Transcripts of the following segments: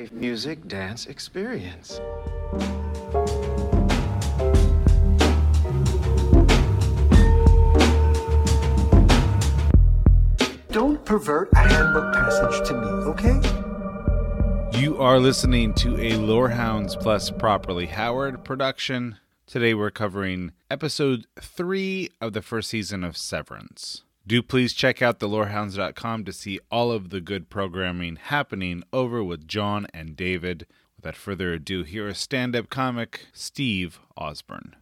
a music dance experience. Don't pervert a handbook passage to me, okay? You are listening to a Lorehounds Plus Properly Howard production. Today we're covering episode three of the first season of Severance. Do please check out thelorehounds.com to see all of the good programming happening over with John and David. Without further ado, here is stand up comic Steve Osborne.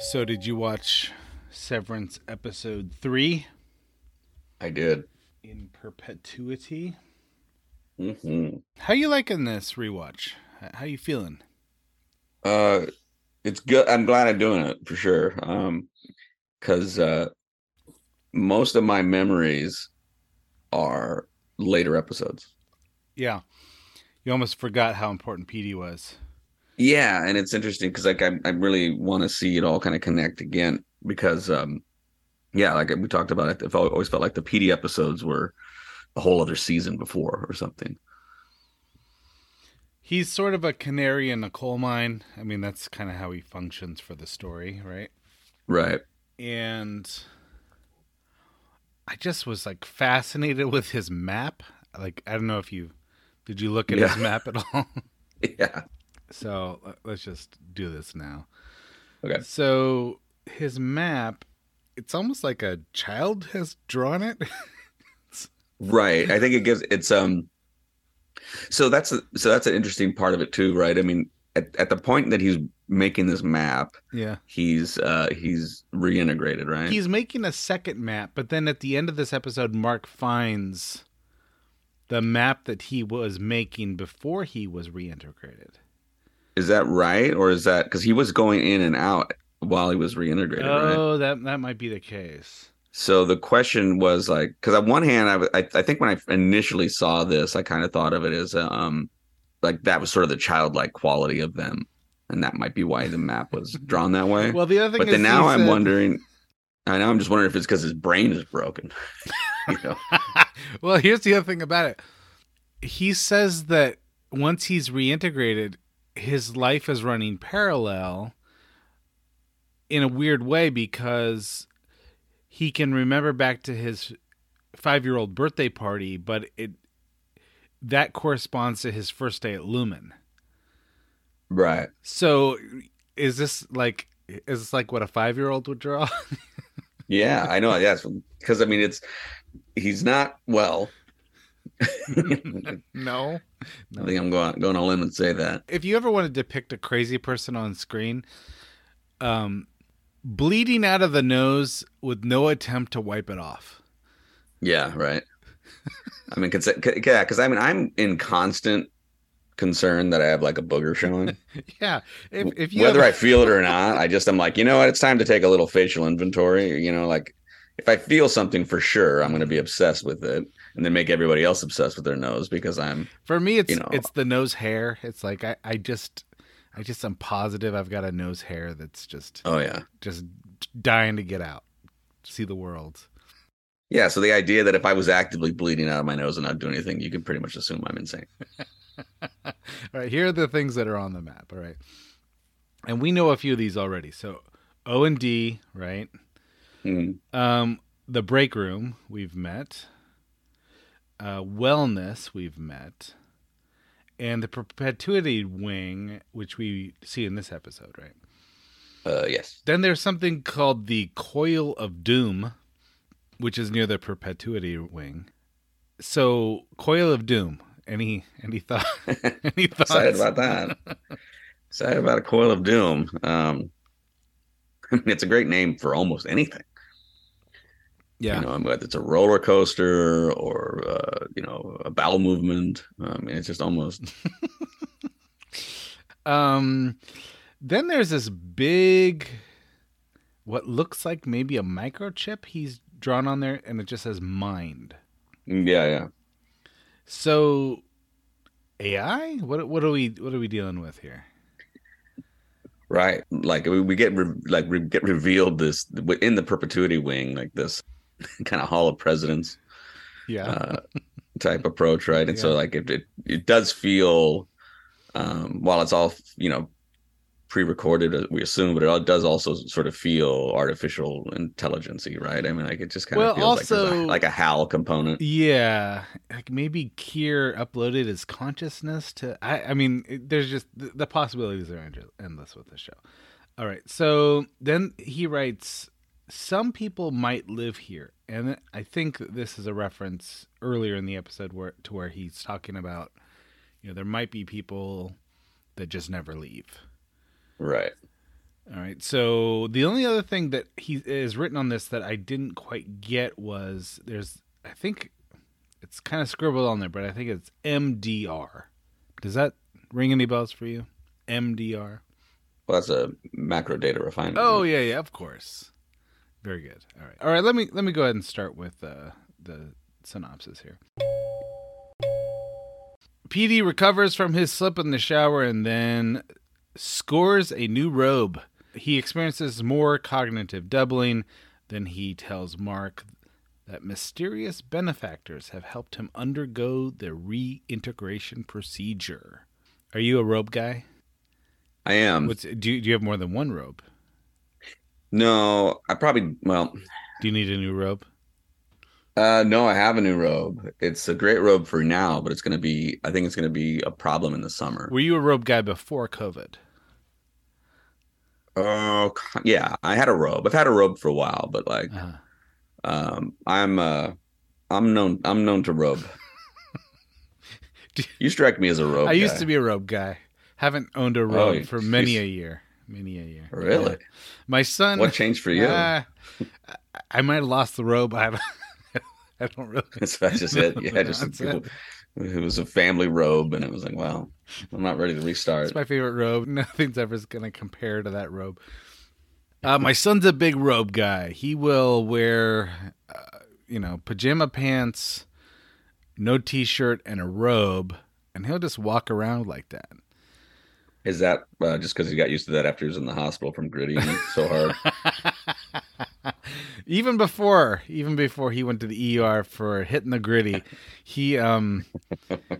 So, did you watch Severance episode three I did. in perpetuity? hmm How you liking this rewatch? How you feeling? Uh, it's good. I'm glad I'm doing it for sure. Um, because uh, most of my memories are later episodes. Yeah, you almost forgot how important Petey was. Yeah, and it's interesting because like I, I really want to see it all kind of connect again because um, yeah, like we talked about it. I've always felt like the Petey episodes were a whole other season before or something. He's sort of a canary in a coal mine. I mean, that's kind of how he functions for the story, right? Right. And I just was like fascinated with his map. Like, I don't know if you did you look at his map at all? Yeah. so let's just do this now. Okay. So his map, it's almost like a child has drawn it. Right. I think it gives it's um so that's a, so that's an interesting part of it too, right? I mean, at, at the point that he's making this map, yeah. he's uh he's reintegrated, right? He's making a second map, but then at the end of this episode, Mark finds the map that he was making before he was reintegrated. is that right? Or is that because he was going in and out while he was reintegrated, right? oh, that that might be the case. So the question was like, because on one hand, I I think when I initially saw this, I kind of thought of it as um like that was sort of the childlike quality of them, and that might be why the map was drawn that way. Well, the other thing but then now I'm said- wondering. I know I'm just wondering if it's because his brain is broken. you know? well, here's the other thing about it. He says that once he's reintegrated, his life is running parallel in a weird way because he can remember back to his five-year-old birthday party, but it that corresponds to his first day at Lumen. Right. So, is this like is this like what a five-year-old would draw? Yeah, I know. Yes, because I mean, it's he's not well. I no. I think I'm going going all limb and say that. if you ever want to depict a crazy person on screen, um, bleeding out of the nose with no attempt to wipe it off. Yeah, right. I mean, cause, yeah, because I mean, I'm in constant concern that I have like a booger showing. Yeah, if if you Whether ever- I feel it or not, I just I'm like, you know what? It's time to take a little facial inventory. You know, like if I feel something for sure, I'm going to be obsessed with it, and then make everybody else obsessed with their nose because I'm for me it's you know. it's the nose hair. It's like I I just I just I'm positive I've got a nose hair that's just oh yeah. just dying to get out, see the world. Yeah, so the idea that if I was actively bleeding out of my nose and not doing anything, you can pretty much assume I'm insane. all right, here are the things that are on the map. All right, and we know a few of these already. So O and D, right? Mm, Um, the break room we've met. Uh, wellness we've met, and the perpetuity wing, which we see in this episode, right? Uh, yes. Then there's something called the coil of doom, which is near the perpetuity wing. So, coil of doom. Any any thought? any thoughts? Excited about that. Excited about a coil of doom. Um, I mean, it's a great name for almost anything. Yeah. You know, whether it's a roller coaster or uh, you know a bowel movement. I mean, it's just almost Um, then there's this big, what looks like maybe a microchip he's drawn on there, and it just says mind. yeah, yeah. So, AI? What what are we what are we dealing with here? Right. Like we, we get re- like we get revealed this in the perpetuity wing, like this kind of hall of presidents. Yeah. uh, type approach, right? And so like it, it it does feel um while it's all you know pre-recorded uh, we assume but it all does also sort of feel artificial intelligency right i mean like it just kind Well, of feels like, a, like a hal component Yeah, like maybe Kier uploaded his consciousness to. I, I mean, there's just the, the possibilities are endless with the show. All right, so then he writes, "Some people might live here," and I think this is a reference earlier in the episode where to where he's talking about, you know, there might be people that just never leave. right All right. So the only other thing that he is written on this that I didn't quite get was there's I think it's kind of scribbled on there, but I think it's MDR. Does that ring any bells for you? MDR. well that's a macro data refinement Oh yeah, yeah, of course. Very good. All right. All right, let me let me go ahead and start with uh, the synopsis here. Petey recovers from his slip in the shower and then scores a new robe. He experiences more cognitive doubling. Then he tells Mark that mysterious benefactors have helped him undergo the reintegration procedure. Are you a robe guy? i am What's, do, you, do you have more than one robe? No i probably well Do you need a new robe? uh no i have a new robe it's a great robe for now but it's going to be i think it's going to be a problem in the summer Were you a robe guy before COVID? oh yeah i had a robe i've had a robe for a while but like Uh, Um, I'm uh, I'm known I'm known to robe. You strike me as a robe. I used to be a robe guy. Haven't owned a robe Oh, for many a year. Many a year. Really? Yeah. My son. What changed for you? Uh, I- might have lost the robe. I don't, I don't really. That's that's just it. Yeah, just That's people, it. it was a family robe, and it was like, wow, I'm not ready to restart. It's my favorite robe. Nothing's ever going to compare to that robe. Uh, my son's a big robe guy. He will wear, uh, you know, pajama pants, no t-shirt, and a robe, and he'll just walk around like that. Is that uh, just because he got used to that after he was in the hospital from gritty so hard? even before even before he went to the ER for hitting the gritty, he um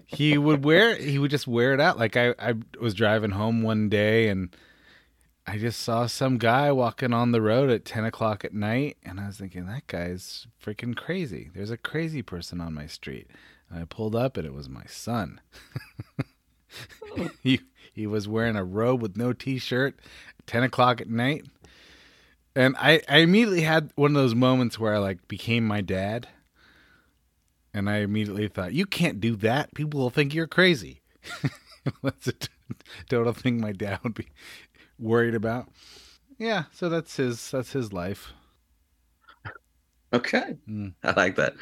he would wear he would just wear it out. Like I I was driving home one day and I just saw some guy walking on the road at ten o'clock at night, and I was thinking that guy's freaking crazy. There's a crazy person on my street. And I pulled up and it was my son. he he was wearing a robe with no t-shirt, ten o'clock at night. And I, I immediately had one of those moments where I like became my dad. And I immediately thought, you can't do that. People will think you're crazy. that's a t- total thing my dad would be worried about. Yeah, so that's his that's his life. Okay, Mm. I like that.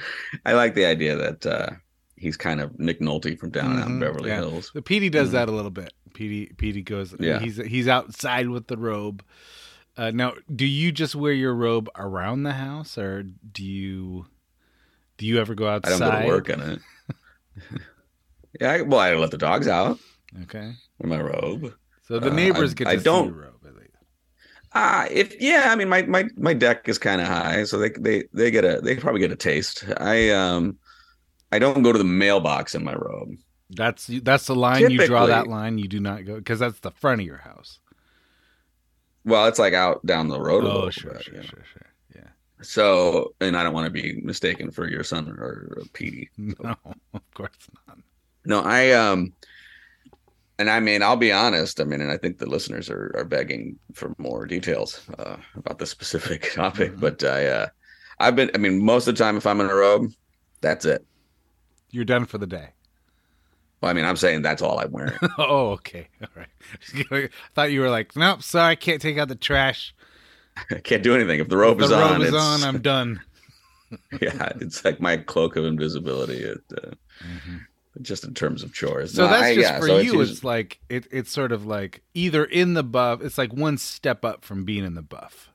I like the idea that uh, he's kind of Nick Nolte from down out in Beverly yeah. Hills. The Petey does Mhm. that a little bit. Petey Petey goes Yeah. he's he's outside with the robe. Uh, now, do you just wear your robe around the house, or do you do you ever go outside? I don't go to work in it. yeah, I, well, I let the dogs out Okay, in my robe. so the Uh, neighbors I- get I don't- see your robe. At least. Ah, if yeah, I mean my my my deck is kind of high, so they they they get a they probably get a taste. I um I don't go to the mailbox in my robe. That's that's the line you draw. That line you do not go because that's the front of your house. Well, it's like out down the road a Oh, little sure, bit, sure, you know. sure, sure. Yeah. So, and I don't want to be mistaken for your son or Petey. No, of course not. No, I um, and I mean, I'll be honest. I mean, and I think the listeners are are begging for more details uh, about this specific topic. Mhm. But I, uh, I've been. I mean, most of the time, if I'm in a robe, that's it. You're done for the day. Well, I mean, I'm saying that's all I'm wearing. oh, okay. All right. I thought you were like, nope, sorry, I can't take out the trash. I can't do anything if the robe If is the robe on. is it's, on. I'm done. yeah, it's like my cloak of invisibility. It, uh, just in terms of chores. So No, that's I- just yeah, for so you. It's, usually- like it, it's sort of like either in the buff. It's like one step up from being in the buff.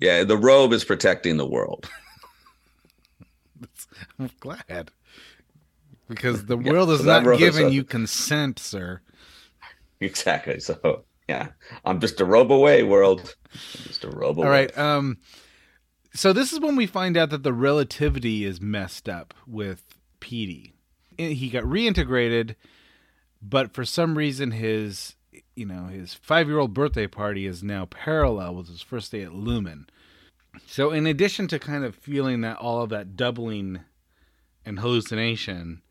yeah, the robe is protecting the world. I'm glad because the Yeah, world is so not giving you consent, sir. Exactly. So yeah, I'm just a robe away, world. I'm just a robe away. All right. Um, So this is when we find out that the relativity is messed up with Petey. He got reintegrated, but for some reason his you know his five year old birthday party is now parallel with his first day at Lumen. So in addition to kind of feeling that all of that doubling and hallucination,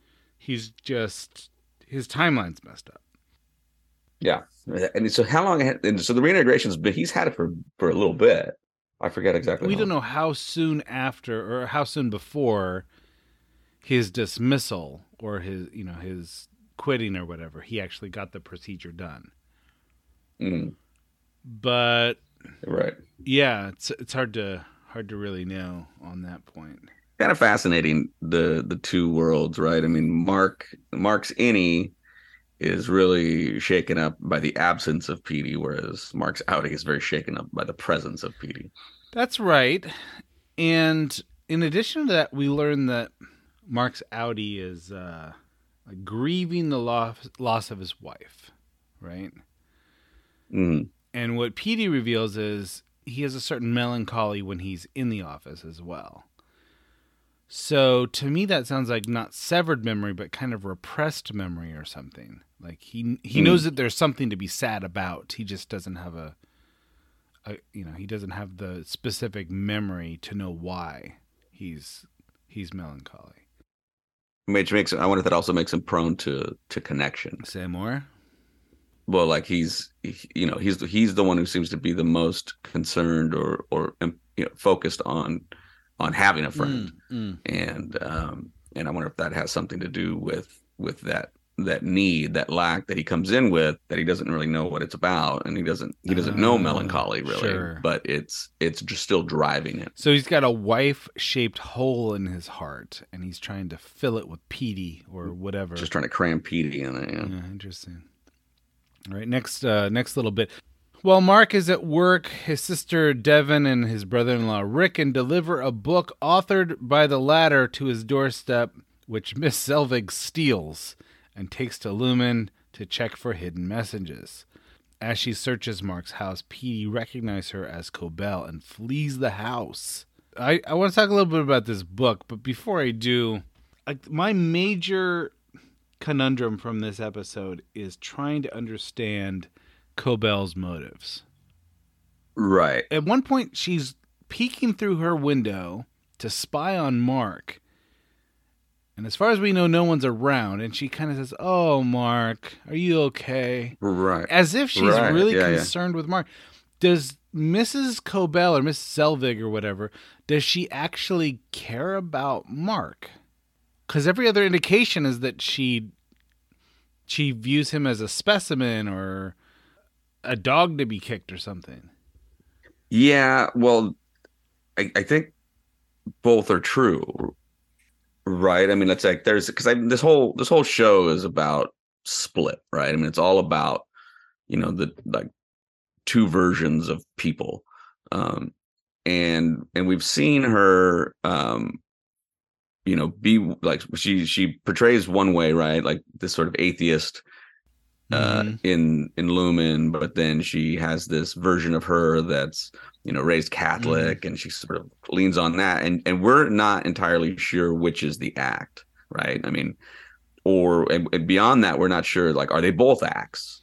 he's just his timeline's messed up. Yeah, and so how long? And so the reintegration's been he's had it for for a little bit. I forget exactly. We don't know how soon after or how soon before his dismissal or his you know his quitting or whatever he actually got the procedure done. Mm. But right, yeah, it's it's hard to hard to really know on that point. Kind of fascinating the the two worlds, right? I mean, Mark Mark's innie is really shaken up by the absence of Petey, whereas Mark's outie is very shaken up by the presence of Petey. That's right. And in addition to that, we learn that Mark's outie is uh, grieving the loss, loss of his wife, right? Mm. And what Petey reveals is he has a certain melancholy when he's in the office as well. So to me, that sounds like not severed memory, but kind of repressed memory or something. Like he he mm. knows that there's something to be sad about. He just doesn't have a, a, you know, he doesn't have the specific memory to know why he's he's melancholy. Which makes I wonder if that also makes him prone to to connection. Say more. Well, like he's you know he's he's the one who seems to be the most concerned or or you know focused on on having a friend, mm, mm. and um, and I wonder if that has something to do with with that that need that lack that he comes in with that he doesn't really know what it's about and he doesn't he doesn't know oh, melancholy really sure. but it's it's just still driving him so he's got a wife shaped hole in his heart and he's trying to fill it with Petey or whatever. Just trying to cram Petey in it yeah, yeah interesting. All right next uh next little bit while Mark is at work, his sister Devon and his brother in law Ricken deliver a book authored by the latter to his doorstep, which Miss Selvig steals and takes to Lumen to check for hidden messages. As she searches Mark's house, Petey recognizes her as Cobell and flees the house. I, I want to talk a little bit about this book, but before I do, my major conundrum from this episode is trying to understand Cobell's motives. Right. At one point, she's peeking through her window to spy on Mark. And as far as we know, no one's around. And she kind of says, Oh, Mark, are you okay? Right. As if she's right. really yeah, concerned yeah. with Mark. Does Mrs. Cobell or Miss Selvig or whatever, does she actually care about Mark? Because every other indication is that she she views him as a specimen or a dog to be kicked or something. Yeah, well, I, I think both are true, right? I mean, it's like there's because I this whole this whole show is about split, right? I mean, it's all about you know the like two versions of people, um, and and we've seen her, um, you know, be like she she portrays one way, right? Like this sort of atheist uh, mm-hmm. in in Lumen, but then she has this version of her that's you know raised Catholic, mm-hmm. and she sort of leans on that, and and we're not entirely sure which is the act, right? I mean, or and, and beyond that, we're not sure. Like, are they both acts?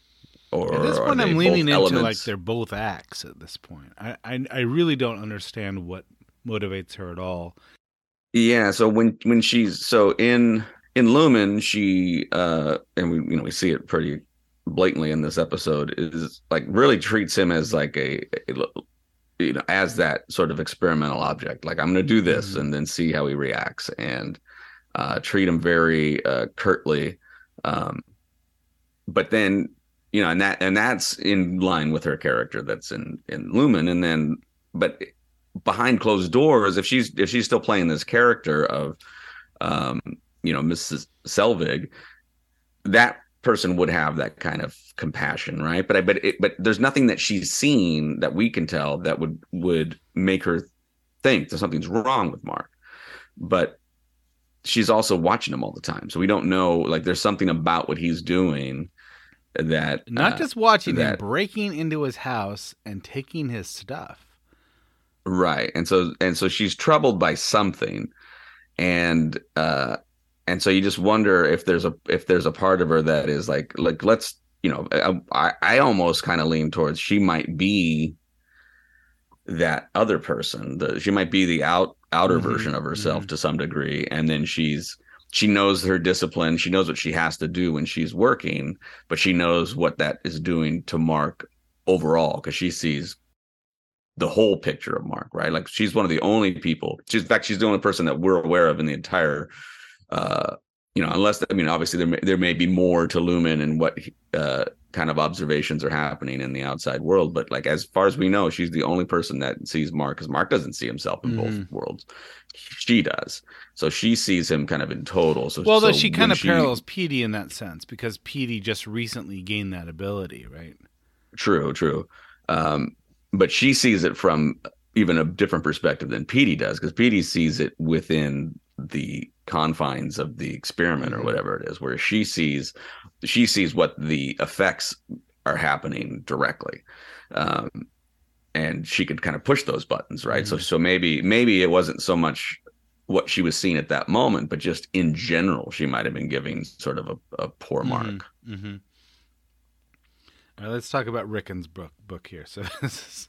Or at this point, I'm leaning into elements? like they're both acts. At this point, I, I I really don't understand what motivates her at all. Yeah. So when when she's so in in Lumen, she uh and we you know we see it pretty blatantly in this episode is like really treats him as like a, a you know as that sort of experimental object like i'm going to do this mm-hmm. and then see how he reacts and uh, treat him very uh, curtly um, but then you know and that and that's in line with her character that's in in lumen and then but behind closed doors if she's if she's still playing this character of um you know mrs selvig that person would have that kind of compassion, right? But I but it, but there's nothing that she's seen that we can tell that would would make her think that something's wrong with Mark. But she's also watching him all the time, so we don't know. Like there's something about what he's doing that not uh, just watching that, him, breaking into his house and taking his stuff. Right. And so and so she's troubled by something. And uh and so you just wonder if there's a if there's a part of her that is like like let's you know I I almost kind of lean towards she might be that other person. The she might be the out outer Mhm, version of herself mhm. to some degree and then she's she knows her discipline, she knows what she has to do when she's working, but she knows what that is doing to Mark overall because she sees the whole picture of Mark, right? Like she's one of the only people. She's in fact she's the only person that we're aware of in the entire uh you know, unless I mean obviously there may, there may be more to Lumen and what uh kind of observations are happening in the outside world, but like as far as we know, she's the only person that sees Mark cuz Mark doesn't see himself in Mhm. both worlds. She does. So she sees him kind of in total. So Well, though so she kind of parallels Petey in that sense because Petey just recently gained that ability, right? True, true. Um, but she sees it from even a different perspective than Petey does, because Petey sees it within the confines of the experiment or Mhm. whatever it is, where she sees she sees what the effects are happening directly. Um, and she could kind of push those buttons, right? So Mhm. so maybe maybe it wasn't so much what she was seeing at that moment, but just in general, she might have been giving sort of a, a poor mark. Mm-hmm. All right, let's talk about Ricken's book book here. So this is,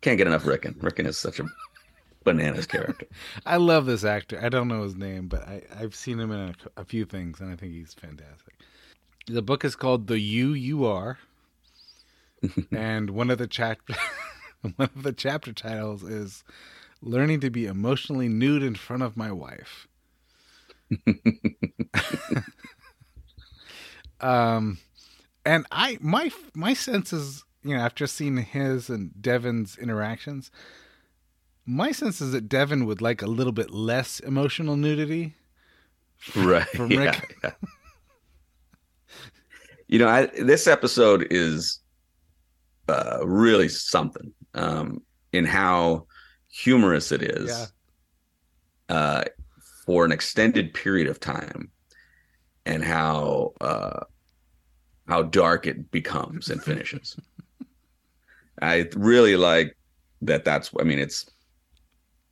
Can't get enough Ricken. Ricken is such a bananas character. I love this actor. I don't know his name, but I, I've seen him in a, a few things, and I think he's fantastic. The book is called "The You You Are," and one of the chapter one of the chapter titles is "Learning to Be Emotionally Nude in Front of My Wife." um, and I my my sense is you know after seeing his and Devon's interactions, my sense is that Devon would like a little bit less emotional nudity. right From yeah, Rick. yeah. you know I, this episode is uh really something um in how humorous it is Yeah. uh for an extended period of time and how uh how dark it becomes and finishes i really like that that's i mean it's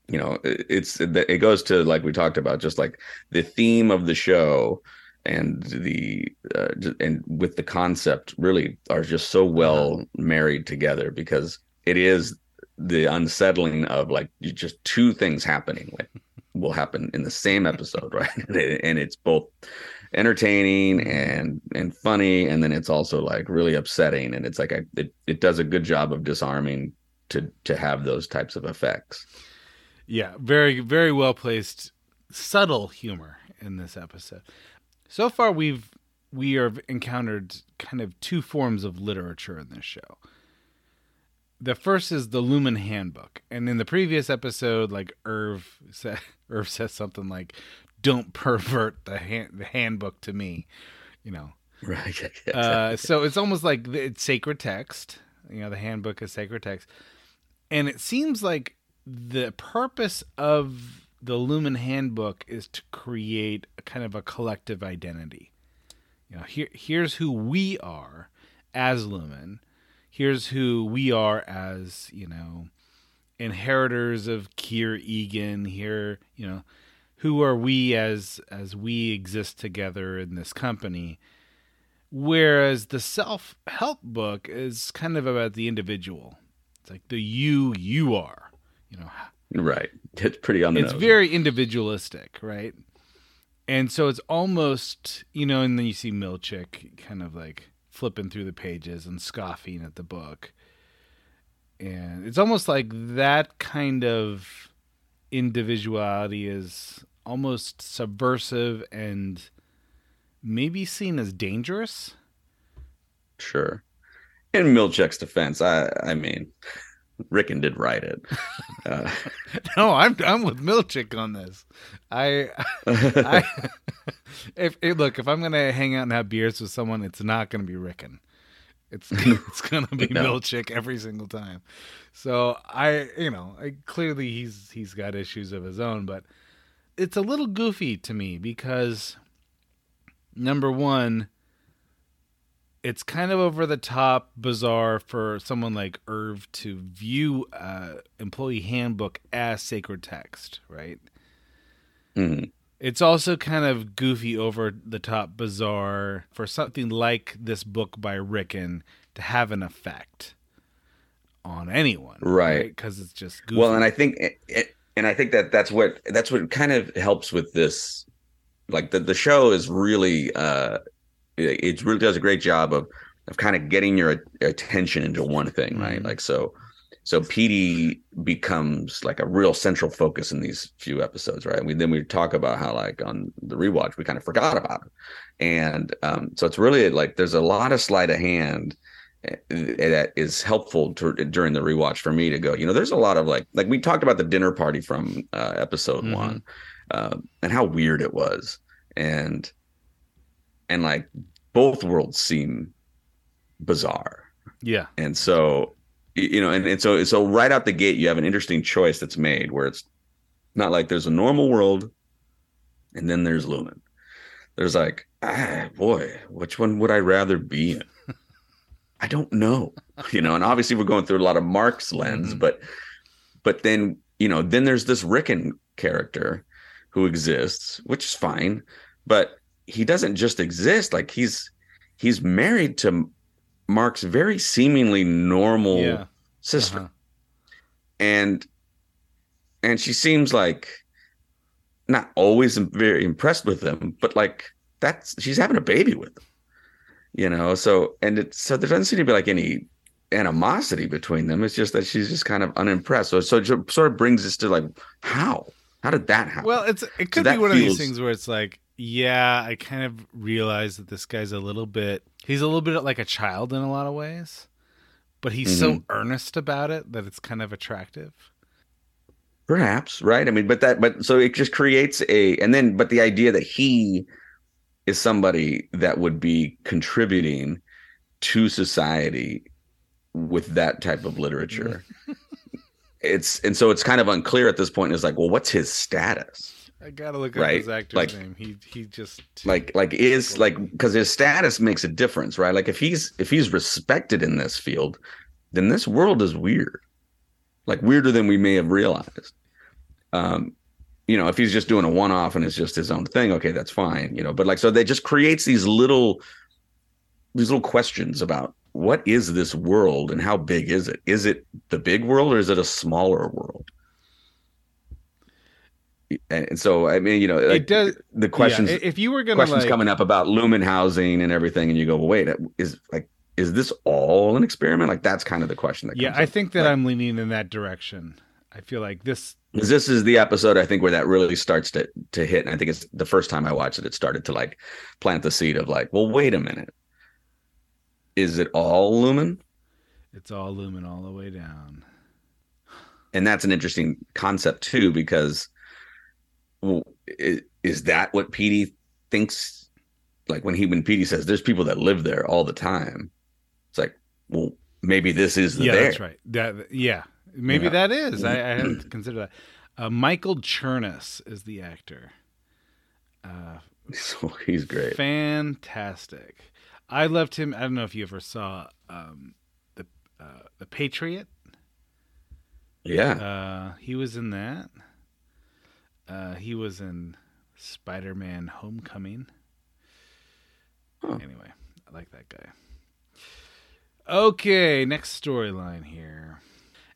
you know it's it goes to like we talked about just like the theme of the show and the uh, and with the concept really are just so well married together because it is the unsettling of like just two things happening like will happen in the same episode right? And, and it's both entertaining and and funny and then it's also like really upsetting and it's like I, it, it does a good job of disarming to to have those types of effects Yeah, very very well placed, subtle humor in this episode. So far, we've we have encountered kind of two forms of literature in this show. The first is the Lumen Handbook, and in the previous episode, like Irv said, Irv says something like, "Don't pervert the hand, the handbook to me," you know. right Uh, so it's almost like it's sacred text. You know, the handbook is sacred text, and it seems like the purpose of the Lumen Handbook is to create a kind of a collective identity. You know, here here's who we are as Lumen. Here's who we are as you know inheritors of Kier Eagan. Here, you know, who are we as as we exist together in this company Whereas the self help book is kind of about the individual. It's like the you you are. You know, right it's pretty on the it's nose. very individualistic, right? And so it's almost, you know, and then you see Milchick kind of like flipping through the pages and scoffing at the book. And it's almost like that kind of individuality is almost subversive and maybe seen as dangerous. Sure. In Milchick's defense, I I mean, Ricken did write it. Uh, No, I'm I'm with Milchick on this. I I if, look, if I'm gonna hang out and have beers with someone, it's not gonna be Ricken. It's it's gonna be No. Milchick every single time. So I, you know, I, clearly he's he's got issues of his own, but it's a little goofy to me because number one, it's kind of over the top bizarre for someone like Irv to view uh, employee handbook as sacred text, right? Mhm. It's also kind of goofy, over the top, bizarre for something like this book by Ricken to have an effect on anyone, Right. Because it's just goofy. Well, and I think, it, and I think that that's what that's what kind of helps with this. Like the the show is really, uh it, it really does a great job of of kind of getting your attention into one thing, right? Mhm. Like so, so Petey becomes like a real central focus in these few episodes, right? We then we talk about how like on the rewatch we kind of forgot about it, and um, so it's really like there's a lot of sleight of hand uh, that is helpful to, during the rewatch for me to go. You know, there's a lot of like like we talked about the dinner party from uh, episode Mhm. one, uh, and how weird it was, and and like both worlds seem bizarre. Yeah, and so you know and, and so so right out the gate you have an interesting choice that's made where it's not like there's a normal world and then there's lumen. There's like ah boy which one would i rather be in? I don't know you know and obviously we're going through a lot of mark's lens Mhm. but but then you know then there's this ricken character who exists which is fine but he doesn't just exist. Like he's he's married to mark's very seemingly normal yeah. sister. Uh-huh. and and she seems like not always very impressed with them but like that's she's having a baby with them you know? So and it's so there doesn't seem to be like any animosity between them. It's just that she's just kind of unimpressed. So so it sort of brings us to like how? How did that happen? Well, it's it could be that one of these things where it's like, yeah, I kind of realize that this guy's a little bit he's a little bit like a child in a lot of ways, but he's so Mm-hmm. earnest about it that it's kind of attractive. Perhaps, right? I mean, but that, but so it just creates a, and then, but the idea that he is somebody that would be contributing to society with that type of literature. it's, and so it's kind of unclear at this point. Is like, well, what's his status? I gotta look up Right, his actor's like- name. He he just Like, like is like because his status makes a difference, right? Like if he's if he's respected in this field, then this world is weird, like weirder than we may have realized. Um, you know, if he's just doing a one off and it's just his own thing, okay, that's fine, you know. But like, so they just creates these little, these little questions about what is this world and how big is it? Is it the big world or is it a smaller world? And, so, I mean, you know, like, it does. the questions yeah, if you were gonna questions like, coming up about lumen housing and everything, and you go, well, wait, is like, is this all an experiment? Like, that's kind of the question. That yeah, I up. think that Like, I'm leaning in that direction. I feel like this. this is the episode I think where that really starts to to hit, and I think it's the first time I watched it. It started to like plant the seed of like, well, wait a minute, is it all lumen? It's all lumen all the way down. And that's an interesting concept too, because is, is that what Petey thinks? Like when he when Petey says there's people that live there all the time, it's like, well, maybe this is the yeah, there. that's right. That yeah, maybe Yeah. that is. I, I hadn't considered that. Uh, Michael Chernus is the actor. Uh, So he's great. fantastic. I loved him. I don't know if you ever saw um, the uh, the Patriot. Yeah. Uh, he was in that. Uh, he was in Spider Man Homecoming. Huh. Anyway, I like that guy. Okay, next storyline here.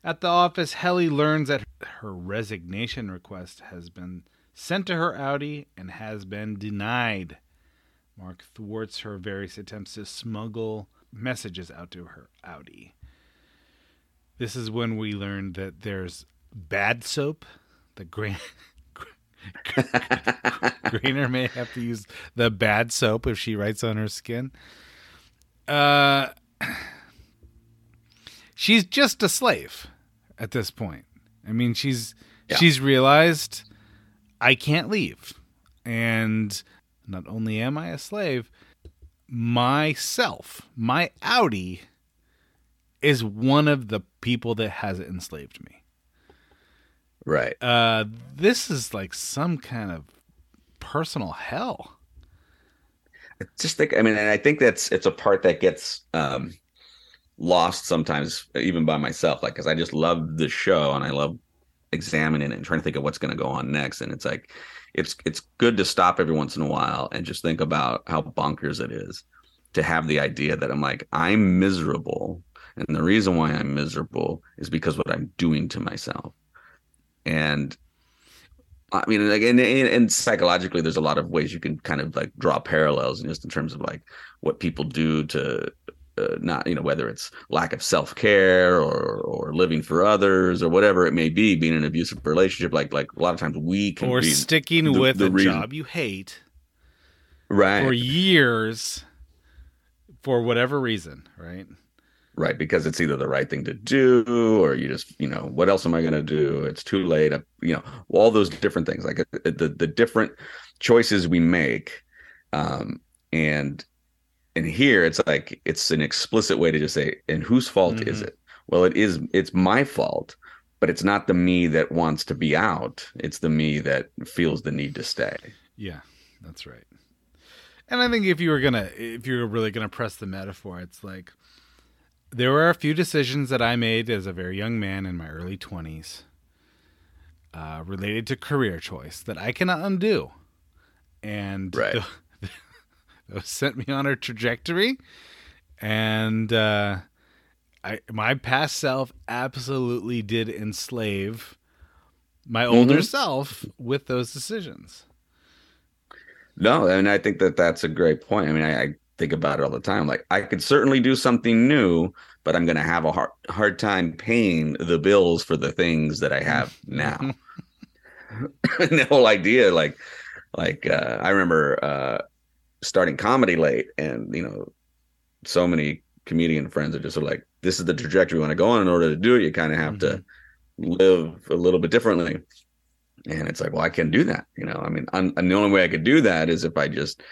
At the office, Helly learns that her resignation request has been sent to her outie and has been denied. Mark thwarts her various attempts to smuggle messages out to her outie. This is when we learned that there's bad soap. The grain Graner may have to use the bad soap if she writes on her skin. Uh, she's just a slave at this point. I mean, she's Yeah. she's realized I can't leave, and not only am I a slave, myself, my outie, is one of the people that has enslaved me. Right. Uh, this is like some kind of personal hell. I just think I mean, and I think that's it's a part that gets um lost sometimes, even by myself. Like, because I just love the show and I love examining it and trying to think of what's going to go on next. And it's like, it's it's good to stop every once in a while and just think about how bonkers it is to have the idea that I'm like, I'm miserable. And the reason why I'm miserable is because what I'm doing to myself. And I mean, like, and, and psychologically, there's a lot of ways you can kind of like draw parallels, and just in terms of like what people do to uh, not, you know, whether it's lack of self care or or living for others or whatever it may be, being in an abusive relationship. Like like a lot of times we can or be sticking the- with the a reason- job you hate right, for years for whatever reason, right? Right, because it's either the right thing to do or you just, you know, what else am I going to do? It's too late. I, you know, all those different things, like uh, the the different choices we make, um, and and here it's like it's an explicit way to just say, and whose fault is Mhm. it? Well, it is. It's my fault, but it's not the me that wants to be out. It's the me that feels the need to stay. Yeah, that's right. And I think if you were gonna, if you were really gonna press the metaphor, it's like there were a few decisions that I made as a very young man in my early twenties, uh, related to career choice that I cannot undo, and Right. th- those sent me on a trajectory, and uh, I my past self absolutely did enslave my older Mhm. self with those decisions. No, and I think that that's a great point. I mean, I, I think about it all the time. Like, I could certainly do something new, but I'm going to have a hard hard time paying the bills for the things that I have now. and the whole idea, like, like uh, I remember uh, starting comedy late, and you know, so many comedian friends are just sort of like, "This is the trajectory you want to go on. In order to do it, you kind of have to live a little bit differently." And it's like, well, I can do that. You know, I mean, I'm, and the only way I could do that is if I just,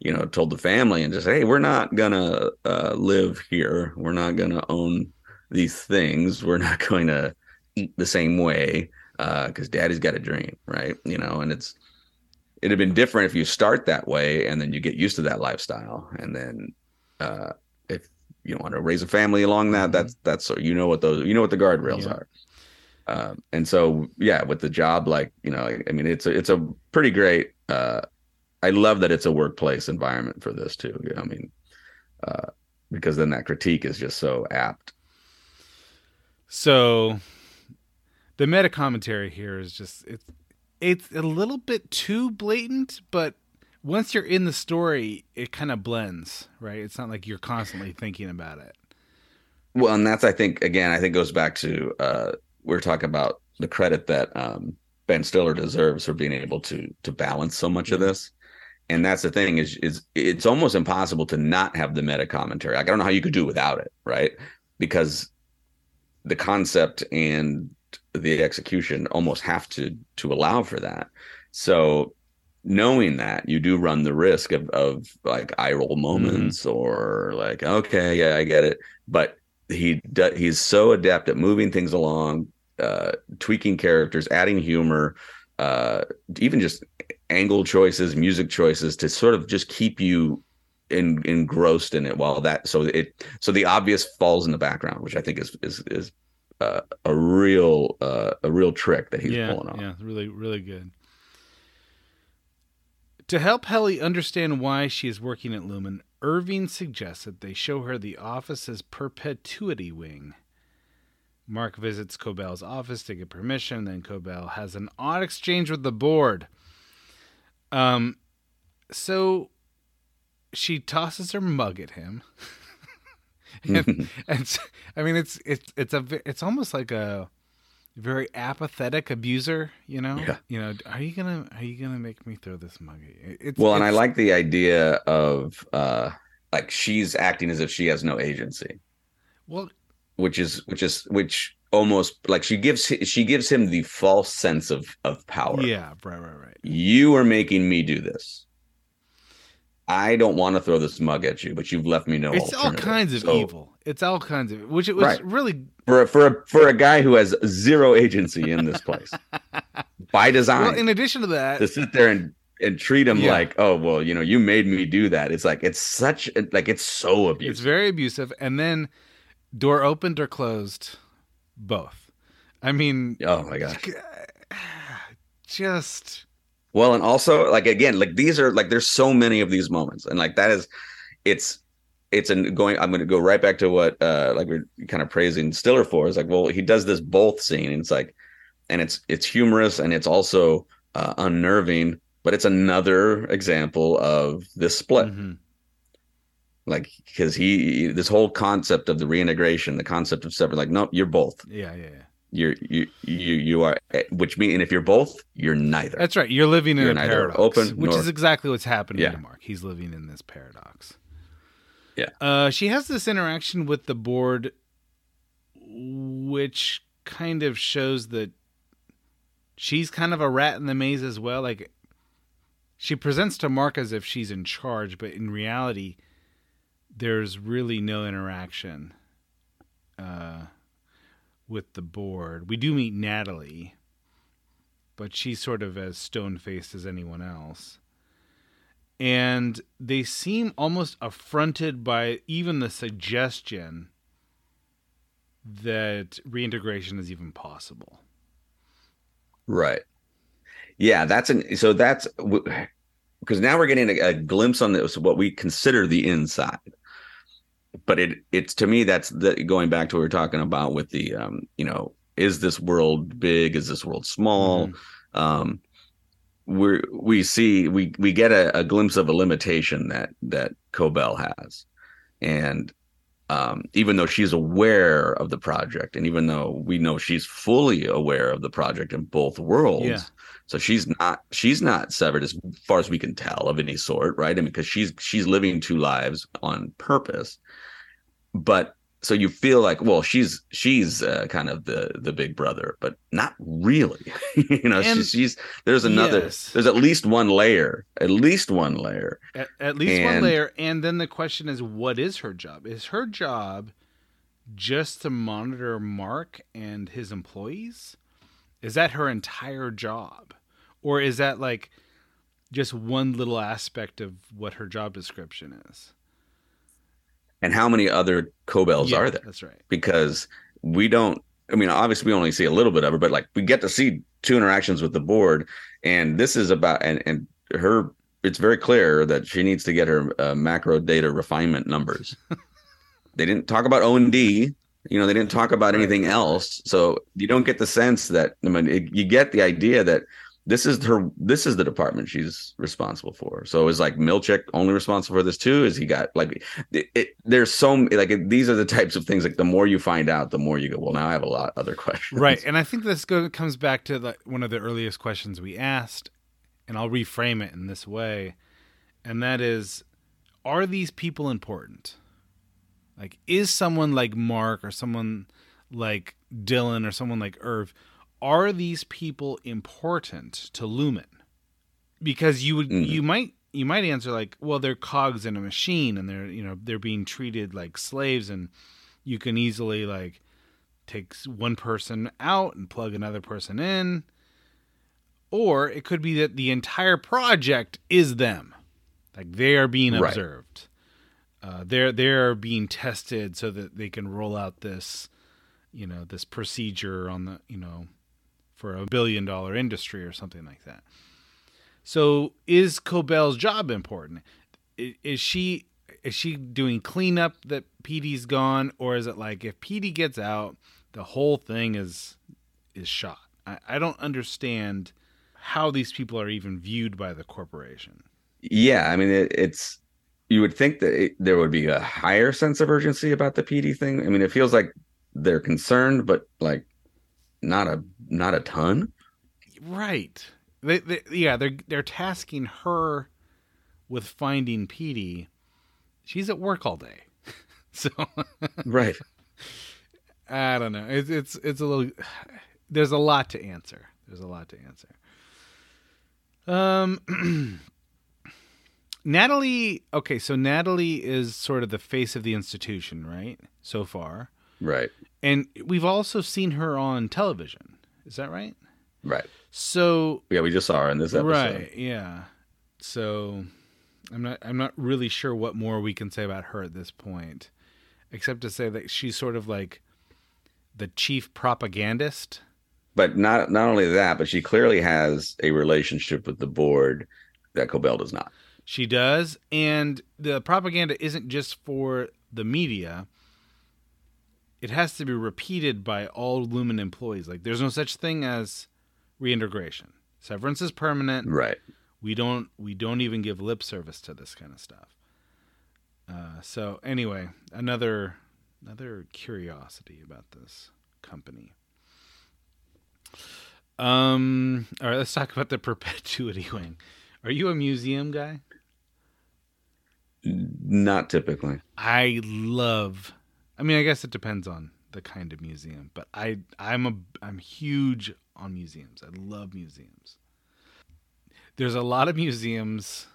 you know, told the family and just, hey, we're not gonna uh, live here. We're not gonna own these things. We're not going to eat the same way because Daddy's got a dream, right? You know, and it's it'd have been different if you start that way and then you get used to that lifestyle, and then uh, if you want to raise a family along that, that's that's so you know what those you know what the guardrails Yeah. are. Um, and so yeah, with the job, like you know, I, I mean, it's a it's a pretty great. Uh, I love that it's a workplace environment for this too. I mean, uh, because then that critique is just so apt. So the meta commentary here is just it's it's a little bit too blatant, but once you're in the story, it kind of blends, right? It's not like you're constantly thinking about it. Well, and that's I think again, I think goes back to uh, we're talking about the credit that um, Ben Stiller deserves for being able to to balance so much of this. And that's the thing is is it's almost impossible to not have the meta commentary. Like I don't know how you could do without it, right? Because the concept and the execution almost have to to allow for that. So knowing that you do run the risk of of like eye roll moments or like okay yeah I get it but he do, he's so adept at moving things along uh tweaking characters adding humor uh even just angle choices music choices to sort of just keep you in, engrossed in it while that so it so the obvious falls in the background which i think is is is uh, a real uh, a real trick that he's yeah, pulling off yeah, really, really good. To help Helly understand why she is working at Lumen, Irving suggests that they show her the office's perpetuity wing. Mark visits Cobell's office to get permission, then Cobell has an odd exchange with the board. Um, so she tosses her mug at him. and, and s- I mean, it's it's it's a it's almost like a very apathetic abuser. You know, Yeah. you know, are you gonna are you gonna make me throw this mug at you? It's, well and i like the idea of uh like she's acting as if she has no agency well, which is which is which almost like she gives she gives him the false sense of of power yeah, right, right, right. you are making me do this i don't want to throw this mug at you but you've left me no It's all kinds of So, evil. It's all kinds of which it was Right. really for a, for a, for a guy who has zero agency in this place by design well. In addition to that, to sit there and and treat him Yeah. like, oh well, you know, you made me do that. It's like it's such like it's so abusive. It's very abusive. And then door opened or closed, both. I mean, oh my gosh. just Well, and also like again, like these are like there's so many of these moments, and like that is, it's it's an going. I'm going to go right back to what uh like we're kind of praising Stiller for. Is like, well, he does this both scene, and it's like, and it's it's humorous and it's also uh, unnerving, but it's another example of this split. mhm. Like because he this whole concept of the reintegration, the concept of separate, like no, you're both. yeah, yeah, yeah. You're you you you are, which mean, and if you're both, you're neither. That's right. You're living in You're a paradox, open which nor- is exactly what's happening Yeah. to Mark. He's living in this paradox. Yeah. Uh, she has this interaction with the board, which kind of shows that she's kind of a rat in the maze as well. Like she presents to Mark as if she's in charge, but in reality, there's really no interaction uh, with the board. We do meet Natalie, but she's sort of as stone faced as anyone else. And they seem almost affronted by even the suggestion that reintegration is even possible. Right. Yeah, that's an so that's because now we're getting a, a glimpse on this what we consider the inside. But it it's to me that's the, going back to what we are talking about with the um you know is this world big? Is this world small? Mhm. um we we see we we get a, a glimpse of a limitation that that Cobel has. And um even though she's aware of the project and even though we know she's fully aware of the project in both worlds Yeah. so she's not she's not severed as far as we can tell of any sort right? I mean because she's she's living two lives on purpose but so you feel like well she's she's uh, kind of the the big brother but not really you know And- she's, she's there's another Yes. there's at least one layer at least one layer At, at least one layer. And then the question is, what is her job? Is her job just to monitor Mark and his employees? Is that her entire job? Or is that like just one little aspect of what her job description is? And how many other cobels Yeah, are there? That's right. because we don't i mean obviously we only see a little bit of her but like we get to see two interactions with the board and this is about and and her it's very clear that she needs to get her uh, macro data refinement numbers. They didn't talk about o and d you know they didn't talk about anything else so you don't get the sense that i mean it, you get the idea that this is her this is the department she's responsible for so is like Milchick only responsible for this too is he got like it, it, there's so like it, these are the types of things like the more you find out the more you go well now i have a lot other questions Right. And I think this go, comes back to the, one of the earliest questions we asked, and I'll reframe it in this way. And that is Are these people important? Like, is someone like Mark or someone like Dylan or someone like Irv, are these people important to Lumon? Because you would, Mhm. you might, you might answer like, well, they're cogs in a machine, and they're, you know, they're being treated like slaves, and you can easily like takes one person out and plug another person in. Or it could be that the entire project is them. Like they are being Right. observed. Uh, they're they're being tested so that they can roll out this, you know, this procedure on the you know, for a billion dollar industry or something like that. So is Cobel's job important? Is she is she doing cleanup that Petey's gone, or is it like if Petey gets out, the whole thing is is shot? I, I don't understand how these people are even viewed by the corporation. yeah i mean it, it's you would think that it, there would be a higher sense of urgency about the Petey thing i mean it feels like they're concerned but like not a not a ton Right. They, they yeah, they're they're tasking her with finding Petey. She's at work all day. so right I don't know. It's it's it's a little there's a lot to answer. There's a lot to answer. Um Natalie okay, so Natalie is sort of the face of the institution, right? So far. right And we've also seen her on television. Is that right? right So yeah we just saw her in this episode Right. Yeah. so I'm not I'm not really sure what more we can say about her at this point, except to say that she's sort of like the chief propagandist. But not not only that, but she clearly has a relationship with the board that Cobel does not. She does, and the propaganda isn't just for the media. It has to be repeated by all Lumon employees. Like, there's no such thing as reintegration. Severance is permanent. Right. We don't we don't even give lip service to this kind of stuff. Uh, so anyway, another another curiosity about this company. Um. All right, let's talk about the perpetuity wing. Are you a museum guy? Not typically. I love. I mean, I guess it depends on the kind of museum, but I I'm a I'm huge on museums. I love museums. There's a lot of museums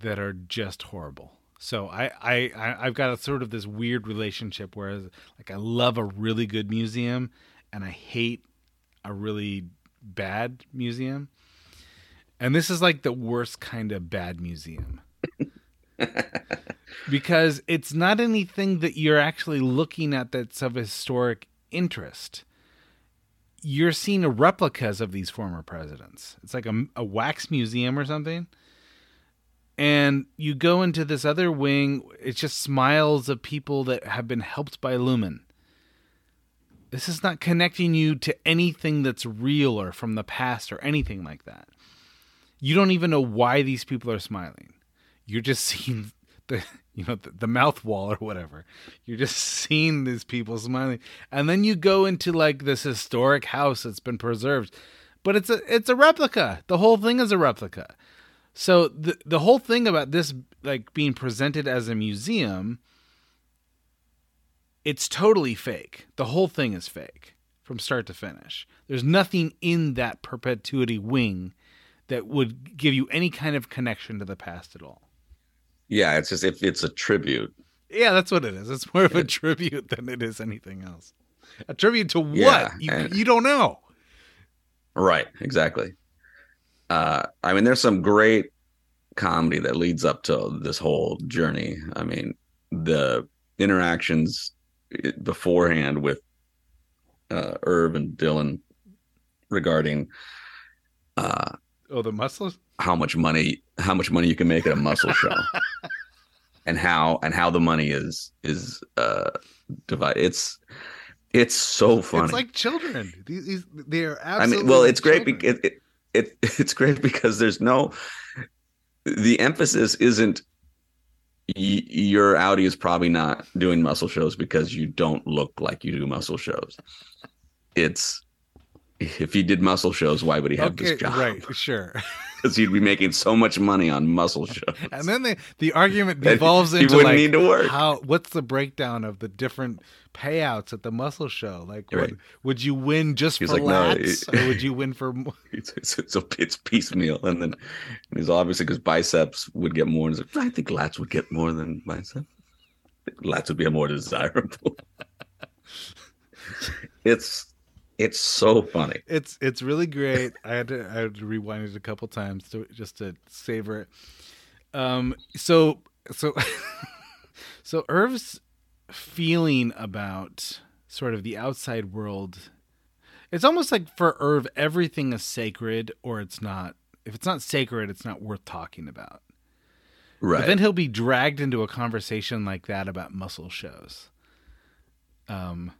that are just horrible. So I, I, I've got a sort of this weird relationship where like I love a really good museum and I hate a really bad museum. And this is like the worst kind of bad museum. because it's not anything that you're actually looking at that's of historic interest. You're seeing replicas of these former presidents. It's like a, a wax museum or something and you go into this other wing it's just smiles of people that have been helped by Lumon this is not connecting you to anything that's real or from the past or anything like that you don't even know why these people are smiling you're just seeing the you know the, the mouth wall or whatever you're just seeing these people smiling and then you go into like this historic house that's been preserved but it's a it's a replica the whole thing is a replica so the the whole thing about this like being presented as a museum it's totally fake. The whole thing is fake from start to finish. There's nothing in that perpetuity wing that would give you any kind of connection to the past at all. Yeah, it's just if it's a tribute. Yeah, that's what it is. It's more of a tribute than it is anything else. A tribute to what? Yeah, you, and- you don't know. Right, exactly. Uh, I mean, there's some great comedy that leads up to this whole journey. I mean, the interactions beforehand with uh, Irv and Dylan regarding uh, Oh, the muscles? how much money how much money you can make at a muscle show, and how and how the money is is uh, divided. It's it's so funny. It's like children. These, these they are absolutely. I mean, well, it's great because it, it, it it's great because there's no the emphasis isn't y- your outie is probably not doing muscle shows because you don't look like you do muscle shows. It's if he did muscle shows, why would he have okay, this job? right, sure. Because he'd be making so much money on muscle shows. And then the the argument devolves he into wouldn't like need to work. how what's the breakdown of the different payouts at the muscle show? Like, Right. would, would you win just He's for like, no, lats, it- or would you win for? It's it's it's, a, it's piecemeal, and then and he's obviously because biceps would get more. And he's like, I think lats would get more than biceps. Lats would be a more desirable. it's it's so funny. It's it's really great. I had to I had to rewind it a couple times to just to savor it. Um. So so so Irv's feeling about sort of the outside world. It's almost like for Irv, everything is sacred, or it's not. If it's not sacred, it's not worth talking about. Right. But then he'll be dragged into a conversation like that about muscle shows. Um,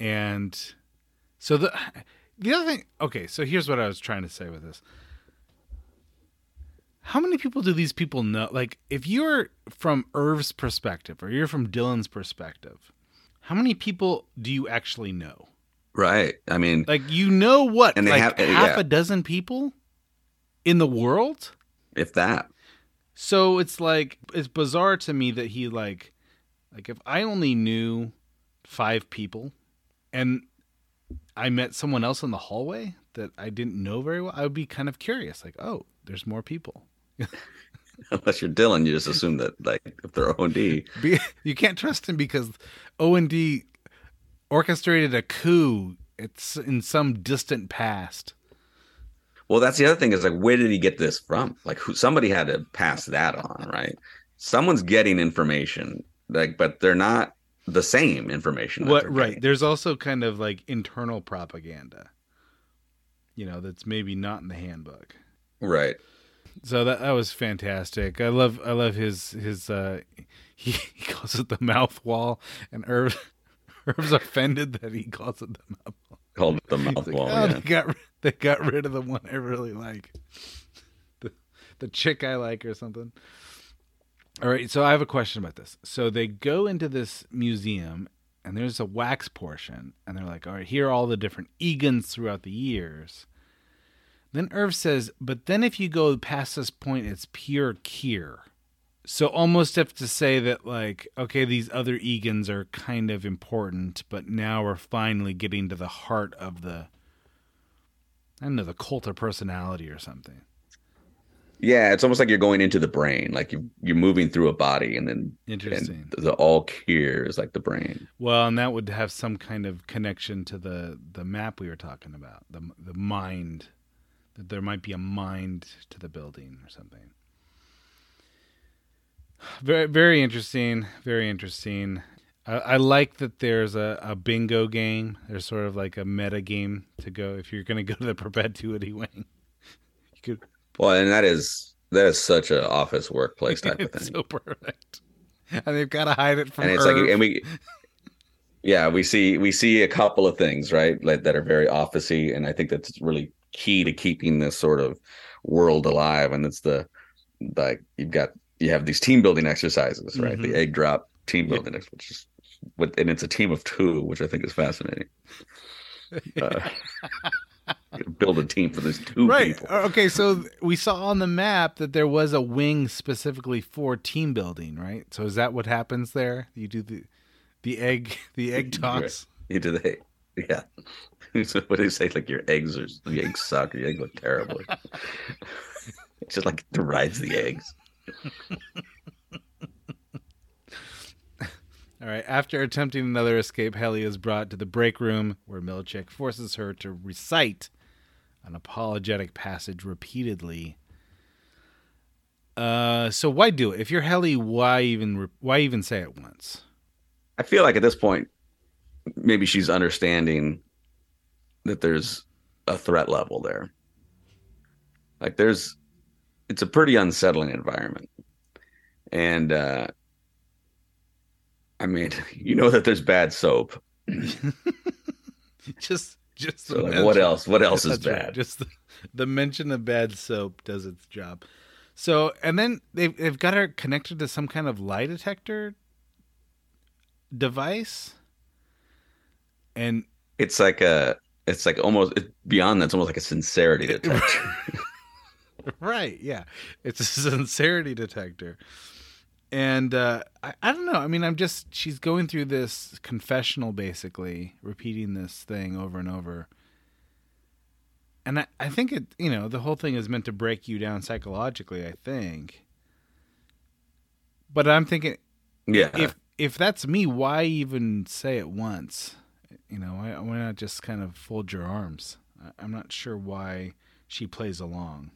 and so the the other thing. Okay, so here's what I was trying to say with this. How many people do these people know? Like, if you're from Irv's perspective or you're from Dylan's perspective, how many people do you actually know? right. I mean, Like, you know what? And they like have- uh, half yeah. a dozen people in the world. if that. So it's like it's bizarre to me that he like like if I only knew five people and I met someone else in the hallway that I didn't know very well, I would be kind of curious, like, oh, there's more people. Unless you're Dylan, you just assume that like if they're O and D, you can't trust him because O and D orchestrated a coup. It's in some distant past. Well, that's the other thing is like, where did he get this from? Like, who, somebody had to pass that on, right? Someone's getting information, like, but they're not the same information. What right? There's also kind of like internal propaganda. You know, that's maybe not in the handbook. Right. So that that was fantastic. I love I love his his uh he, he calls it the mouth wall and Irv Irv's offended that he calls it the mouth wall. Called it the mouth like, wall. oh, yeah. they got they got rid of the one I really like. The the chick I like or something. All right, so I have a question about this. So they go into this museum and there's a wax portion and they're like, "All right, here are all the different Egans throughout the years." Then Irv says, "But then if you go past this point, it's pure Kier." So almost have to say that like, okay, these other Egans are kind of important, but now we're finally getting to the heart of the I don't know, the cult of personality or something. Yeah, it's almost like you're going into the brain, like you you're moving through a body, and then Interesting. and the all clear is like the brain. Well, and that would have some kind of connection to the the map we were talking about, the the mind. That there might be a mind to the building or something. Very very interesting. Very interesting. I, I like that there's a, a bingo game. There's sort of like a meta game to go if you're going to go to the perpetuity wing. You could. Well, and that is that is such an office workplace type of thing. so perfect. And they've got to hide it from. and it's like and we yeah we see we see a couple of things right like that are very officey and i think that's really key to keeping this sort of world alive and it's the like you've got you have these team building exercises right Mhm. the egg drop team building ex- which is with and it's a team of two which i think is fascinating uh, build a team for these two right. people Uh, Okay, so we saw on the map that there was a wing specifically for team building, right? So is that what happens there? You do the the egg the egg toss. you do they yeah so what do you say like your eggs are the eggs suck your eggs look terrible it's just like derides the eggs All right. After attempting another escape, Helly is brought to the break room where Milchick forces her to recite an apologetic passage repeatedly. Uh, so why do it? If you're Helly, why even re- why even say it once? I feel like at this point, maybe she's understanding that there's a threat level there. Like there's, it's a pretty unsettling environment, and uh, I mean, you know that there's bad soap. just just So like, what else? What else is That's right. bad? Just the, the mention of bad soap does its job. So, and then they've they've got her connected to some kind of lie detector device, and It's like a, it's like almost it, beyond that. It's almost like a sincerity detector. right, yeah, it's a sincerity detector. And uh, I, I don't know. I mean, I'm just she's going through this confessional, basically repeating this thing over and over. And I, I think it, you know, the whole thing is meant to break you down psychologically. I think. But I'm thinking, yeah, if if that's me, why even say it once? You know, why, why not just kind of fold your arms? I, I'm not sure why she plays along.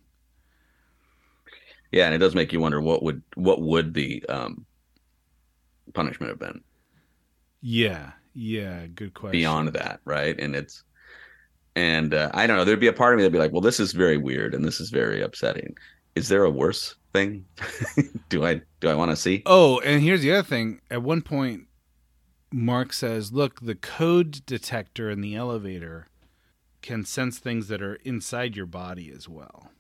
Yeah, and it does make you wonder what would what would the um, punishment have been. Yeah, yeah, good question. beyond that, right? And it's and uh, I don't know. There'd be a part of me that'd be like, "Well, this is very weird and this is very upsetting. Is there a worse thing? do I do I want to see?" Oh, and here's the other thing. At one point, Mark says, "Look, the code detector in the elevator can sense things that are inside your body as well,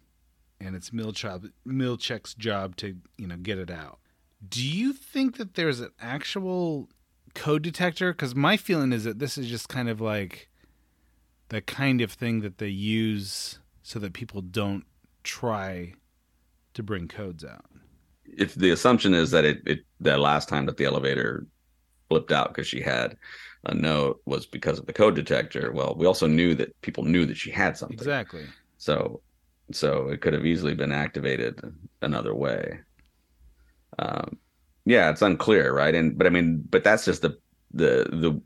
and it's Milchick Milchick's job to you know get it out." Do you think that there's an actual code detector? Because my feeling is that this is just kind of like the kind of thing that they use so that people don't try to bring codes out. If the assumption is that it, it that last time that the elevator flipped out because she had a note was because of the code detector, well, we also knew that people knew that she had something. Exactly. So so it could have easily been activated another way. Um, yeah, it's unclear, right? And but I mean, but that's just the the the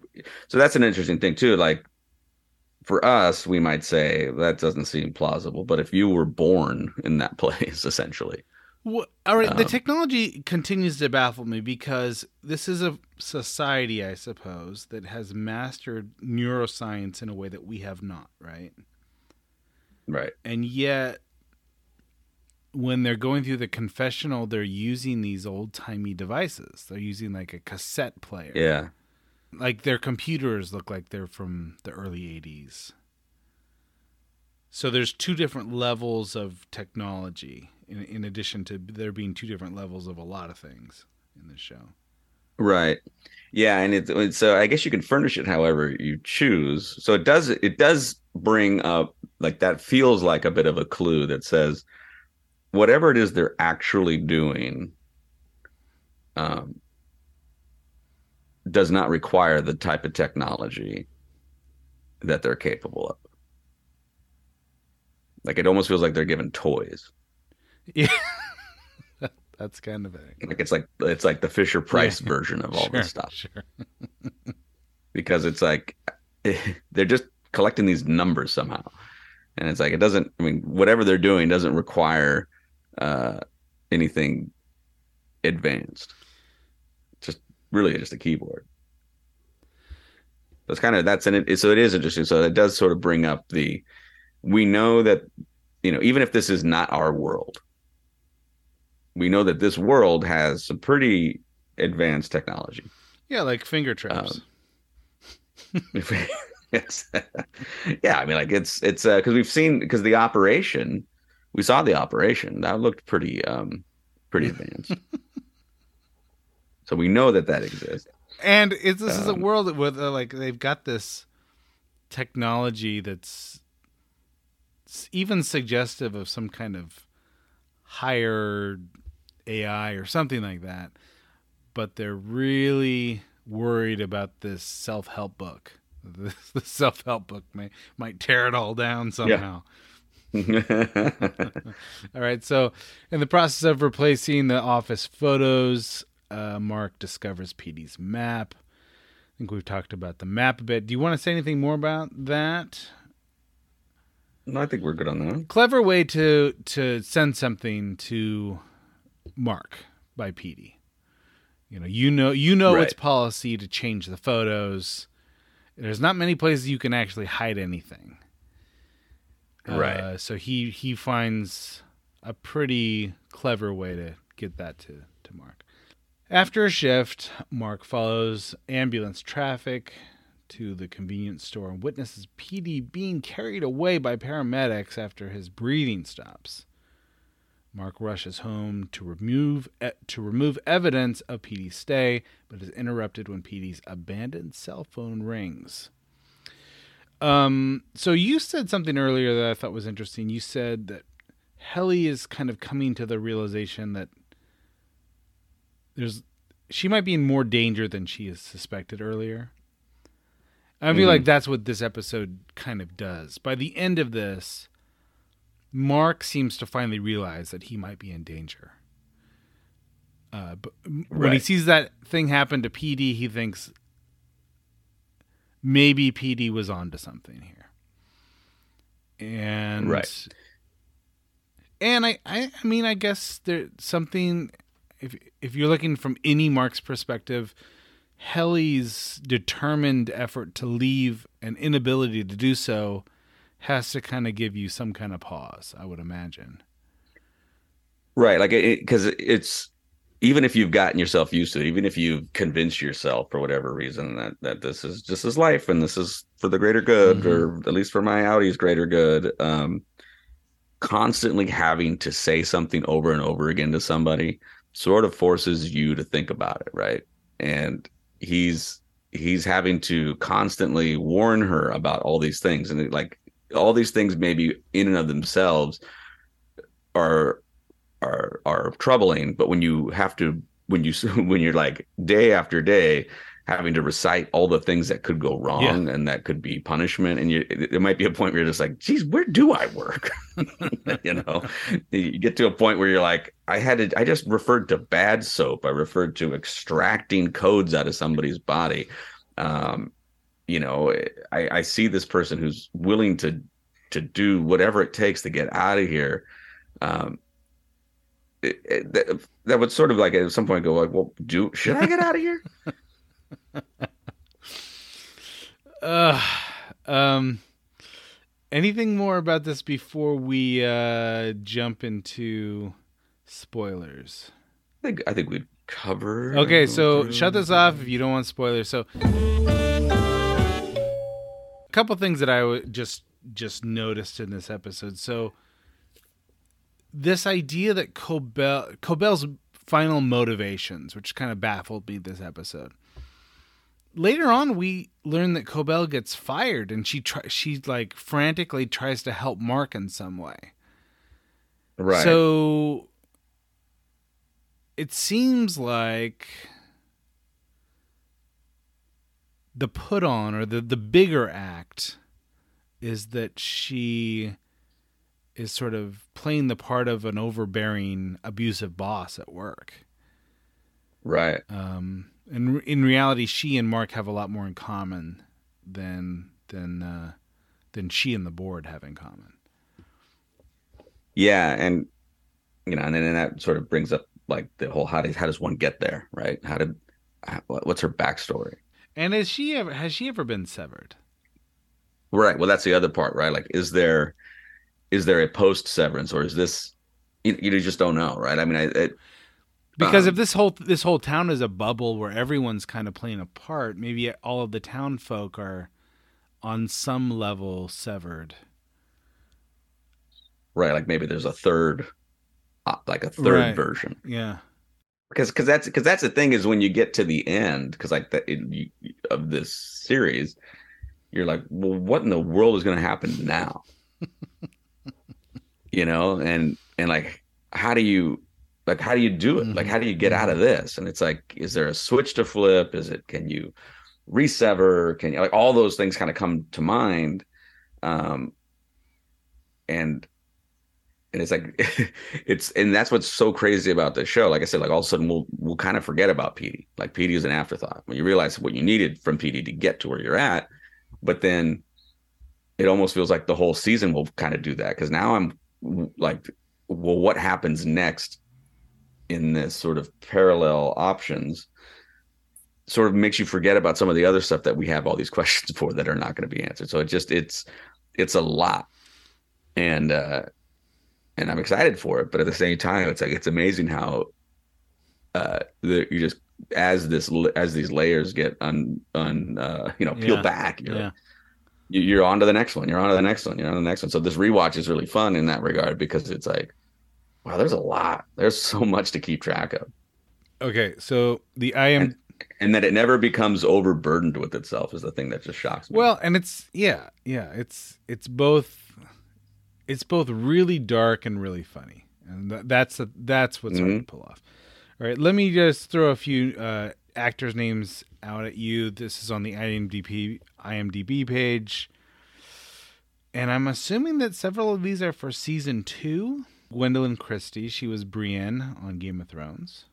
so that's an interesting thing too. Like for us, we might say that doesn't seem plausible. But if you were born in that place, essentially, Well, all right, the Um, technology continues to baffle me because this is a society, I suppose, that has mastered neuroscience in a way that we have not, right? Right? And yet, when they're going through the confessional, they're using these old timey devices. They're using like a cassette player. Yeah, Like their computers look like they're from the early 80s. So there's two different levels of technology in, in addition to there being two different levels of a lot of things in this show. right. Yeah, and it's it's- so I guess you can furnish it however you choose. So it does it does bring up like that feels like a bit of a clue that says whatever it is they're actually doing um, does not require the type of technology that they're capable of. Like it almost feels like they're given toys. Yeah. That's kind of it. Like it's like it's like the Fisher Price Yeah. version of all Sure, this stuff Sure. because it's like they're just collecting these numbers somehow, and it's like it doesn't. I mean, whatever they're doing doesn't require uh, anything advanced. Just really just a keyboard. That's kind of that's and it. So it is interesting. So it does sort of bring up the. We know that you know even if this is not our world, we know that this world has some pretty advanced technology. Yeah, like finger traps. yes. yeah, I mean, like it's it's because we've seen because the operation, we saw the operation that looked pretty um pretty advanced. so we know that that exists. and it's, this is a um, world where they're like they've got this technology that's even suggestive of some kind of higher AI or something like that, but they're really worried about this self-help book. The, the self-help book may might tear it all down somehow. All right. So, in the process of replacing the office photos, uh, Mark discovers Petey's map. I think we've talked about the map a bit. Do you want to say anything more about that? no, I think we're good on that. Clever way to to send something to Mark by Petey. You know, you know, you know it's policy to change the photos. There's not many places you can actually hide anything. Right. Uh, so he he finds a pretty clever way to get that to to Mark. After a shift, Mark follows ambulance traffic to the convenience store and witnesses Petey being carried away by paramedics after his breathing stops. Mark rushes home to remove to remove evidence of Petey's stay, but is interrupted when Petey's abandoned cell phone rings. Um, so you said something earlier that I thought was interesting. You said that Helly is kind of coming to the realization that there's she might be in more danger than she is suspected earlier. I feel Mhm. like that's what this episode kind of does. By the end of this, Mark seems to finally realize that he might be in danger. Uh, but when he sees that thing happen to Petey, he thinks maybe Petey was onto something here. And Right. And I, I, I mean, I guess there's something. If if you're looking from any Mark's perspective, Helly's determined effort to leave and inability to do so has to kind of give you some kind of pause. I would imagine. Right, like it because it's even if you've gotten yourself used to it, even if you've convinced yourself for whatever reason that that this is just his life and this is for the greater good, or at least for my outie's greater good, um, constantly having to say something over and over again to somebody sort of forces you to think about it, right? And he's he's having to constantly warn her about all these things, and it, like all these things, maybe in and of themselves, are are are troubling but when you have to when you when you're like day after day having to recite all the things that could go wrong and that could be punishment and you there might be a point where you're just like geez where do i work? You know? You get to a point where you're like i had to i just referred to bad soap. I referred to extracting codes out of somebody's body. Um you know, I, I see this person who's willing to to do whatever it takes to get out of here. Um, it, it, that, that would sort of like at some point go like, well, do should I get out of here? Uh, um, anything more about this before we uh, jump into spoilers? I think I think we've covered. Okay, so shut this off if you don't want spoilers. So, couple things that I w- just just noticed in this episode. So, this idea that Cobel Cobel's final motivations, which kind of baffled me this episode. Later on, we learn that Cobel gets fired, and she try she like frantically tries to help Mark in some way. right. So it seems like the put on or the the bigger act is that she is sort of playing the part of an overbearing abusive boss at work. right. Um and in reality she and Mark have a lot more in common than than uh than she and the board have in common. Yeah, and you know, and then that sort of brings up like the whole how does how does one get there, right? How did what's her backstory? And has she ever has she ever been severed? Right. Well, that's the other part, right? Like, is there is there a post severance, or is this you, you just don't know, right? I mean, I, it, Because Um, if this whole this whole town is a bubble where everyone's kind of playing a part, maybe all of the town folk are on some level severed. right, like maybe there's a third, uh, like a third Right. version, Yeah. Because because that's because that's the thing is when you get to the end, because like the it, you, of this series, you're like, well, what in the world is going to happen now? you know, and and like, how do you like how do you do it? Like, Mhm. how do you get out of this? And it's like, is there a switch to flip? Is it can you resever? Can you like all those things kind of come to mind? Um, and and it's like it's and that's what's so crazy about the show. Like I said, like all of a sudden we'll we'll kind of forget about Petey. Like Petey is an afterthought when you realize what you needed from Petey to get to where you're at. But then it almost feels like the whole season will kind of do that because now I'm like, well, what happens next in this sort of parallel options? Sort of makes you forget about some of the other stuff that we have all these questions for that are not going to be answered. So it just it's it's a lot, and uh and I'm excited for it. But at the same time, it's like it's amazing how uh the, you just as this as these layers get un un uh, you know peel Yeah. back, you're, Yeah. you- you're on to the next one. You're on to the next one. You're on to the next one. So this rewatch is really fun in that regard because it's like, wow, there's a lot. There's so much to keep track of, Okay, so the I am and that it never becomes overburdened with itself is the thing that just shocks me. well, and it's yeah, yeah, it's it's both it's both really dark and really funny, and th- that's that's what's hard to pull off. All right, let me just throw a few uh, actors' names out at you. This is on the IMDb IMDb page, and I'm assuming that several of these are for season two. Gwendoline Christie, she was Brienne on Game of Thrones.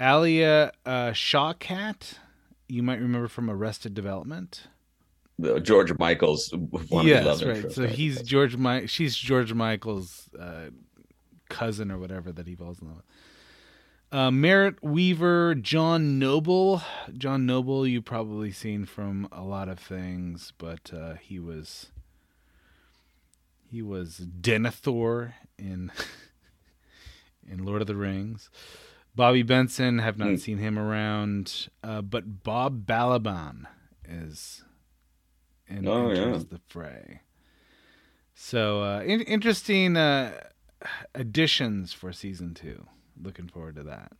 Alia uh, Shawkat, you might remember from Arrested Development. George Michael's one of yes, right. So he's George. Mi- she's George Michael's uh, cousin or whatever that he falls in love with. Uh, Merritt Wever, John Noble. John Noble, you probably seen from a lot of things, but uh, he was he was Denethor in in Lord of the Rings. Bobby Benson, have not Hmm. seen him around, uh, but Bob Balaban is and Oh, enters yeah. the fray. So uh, in- interesting uh, additions for season two. Looking forward to that.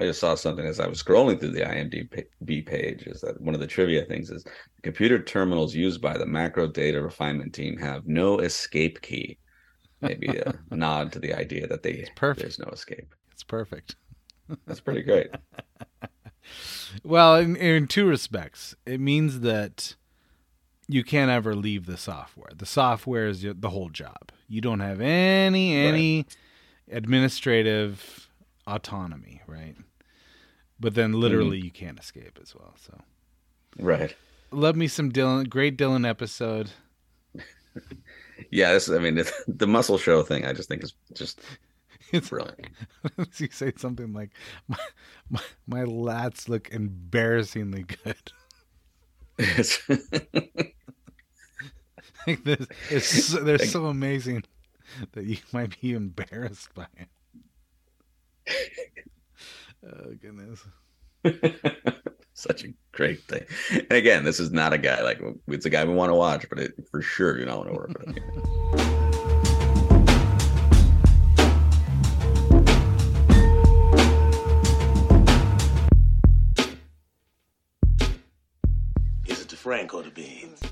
I just saw something as I was scrolling through the IMDb page. Is that one of the trivia things? Is computer terminals used by the macro data refinement team have no escape key? Maybe a nod to the idea that they perfect. there's no escape. It's perfect. That's pretty great. Well, in, in two respects, it means that you can't ever leave the software. The software is the whole job. You don't have any any administrative autonomy, right? But then mm-hmm. literally you can't escape as well. So Right. Love me some Dylan. Great Dylan episode. Yeah, this. I mean, it's, the muscle show thing. I just think is just It's brilliant. you say something like, "My my, my lats look embarrassingly good." It's, it's so, they're so amazing that you might be embarrassed by it. Oh goodness. such a great thing. And again, this is not a guy like it's a guy we want to watch, but it, for sure you don't want to work with Is the beans?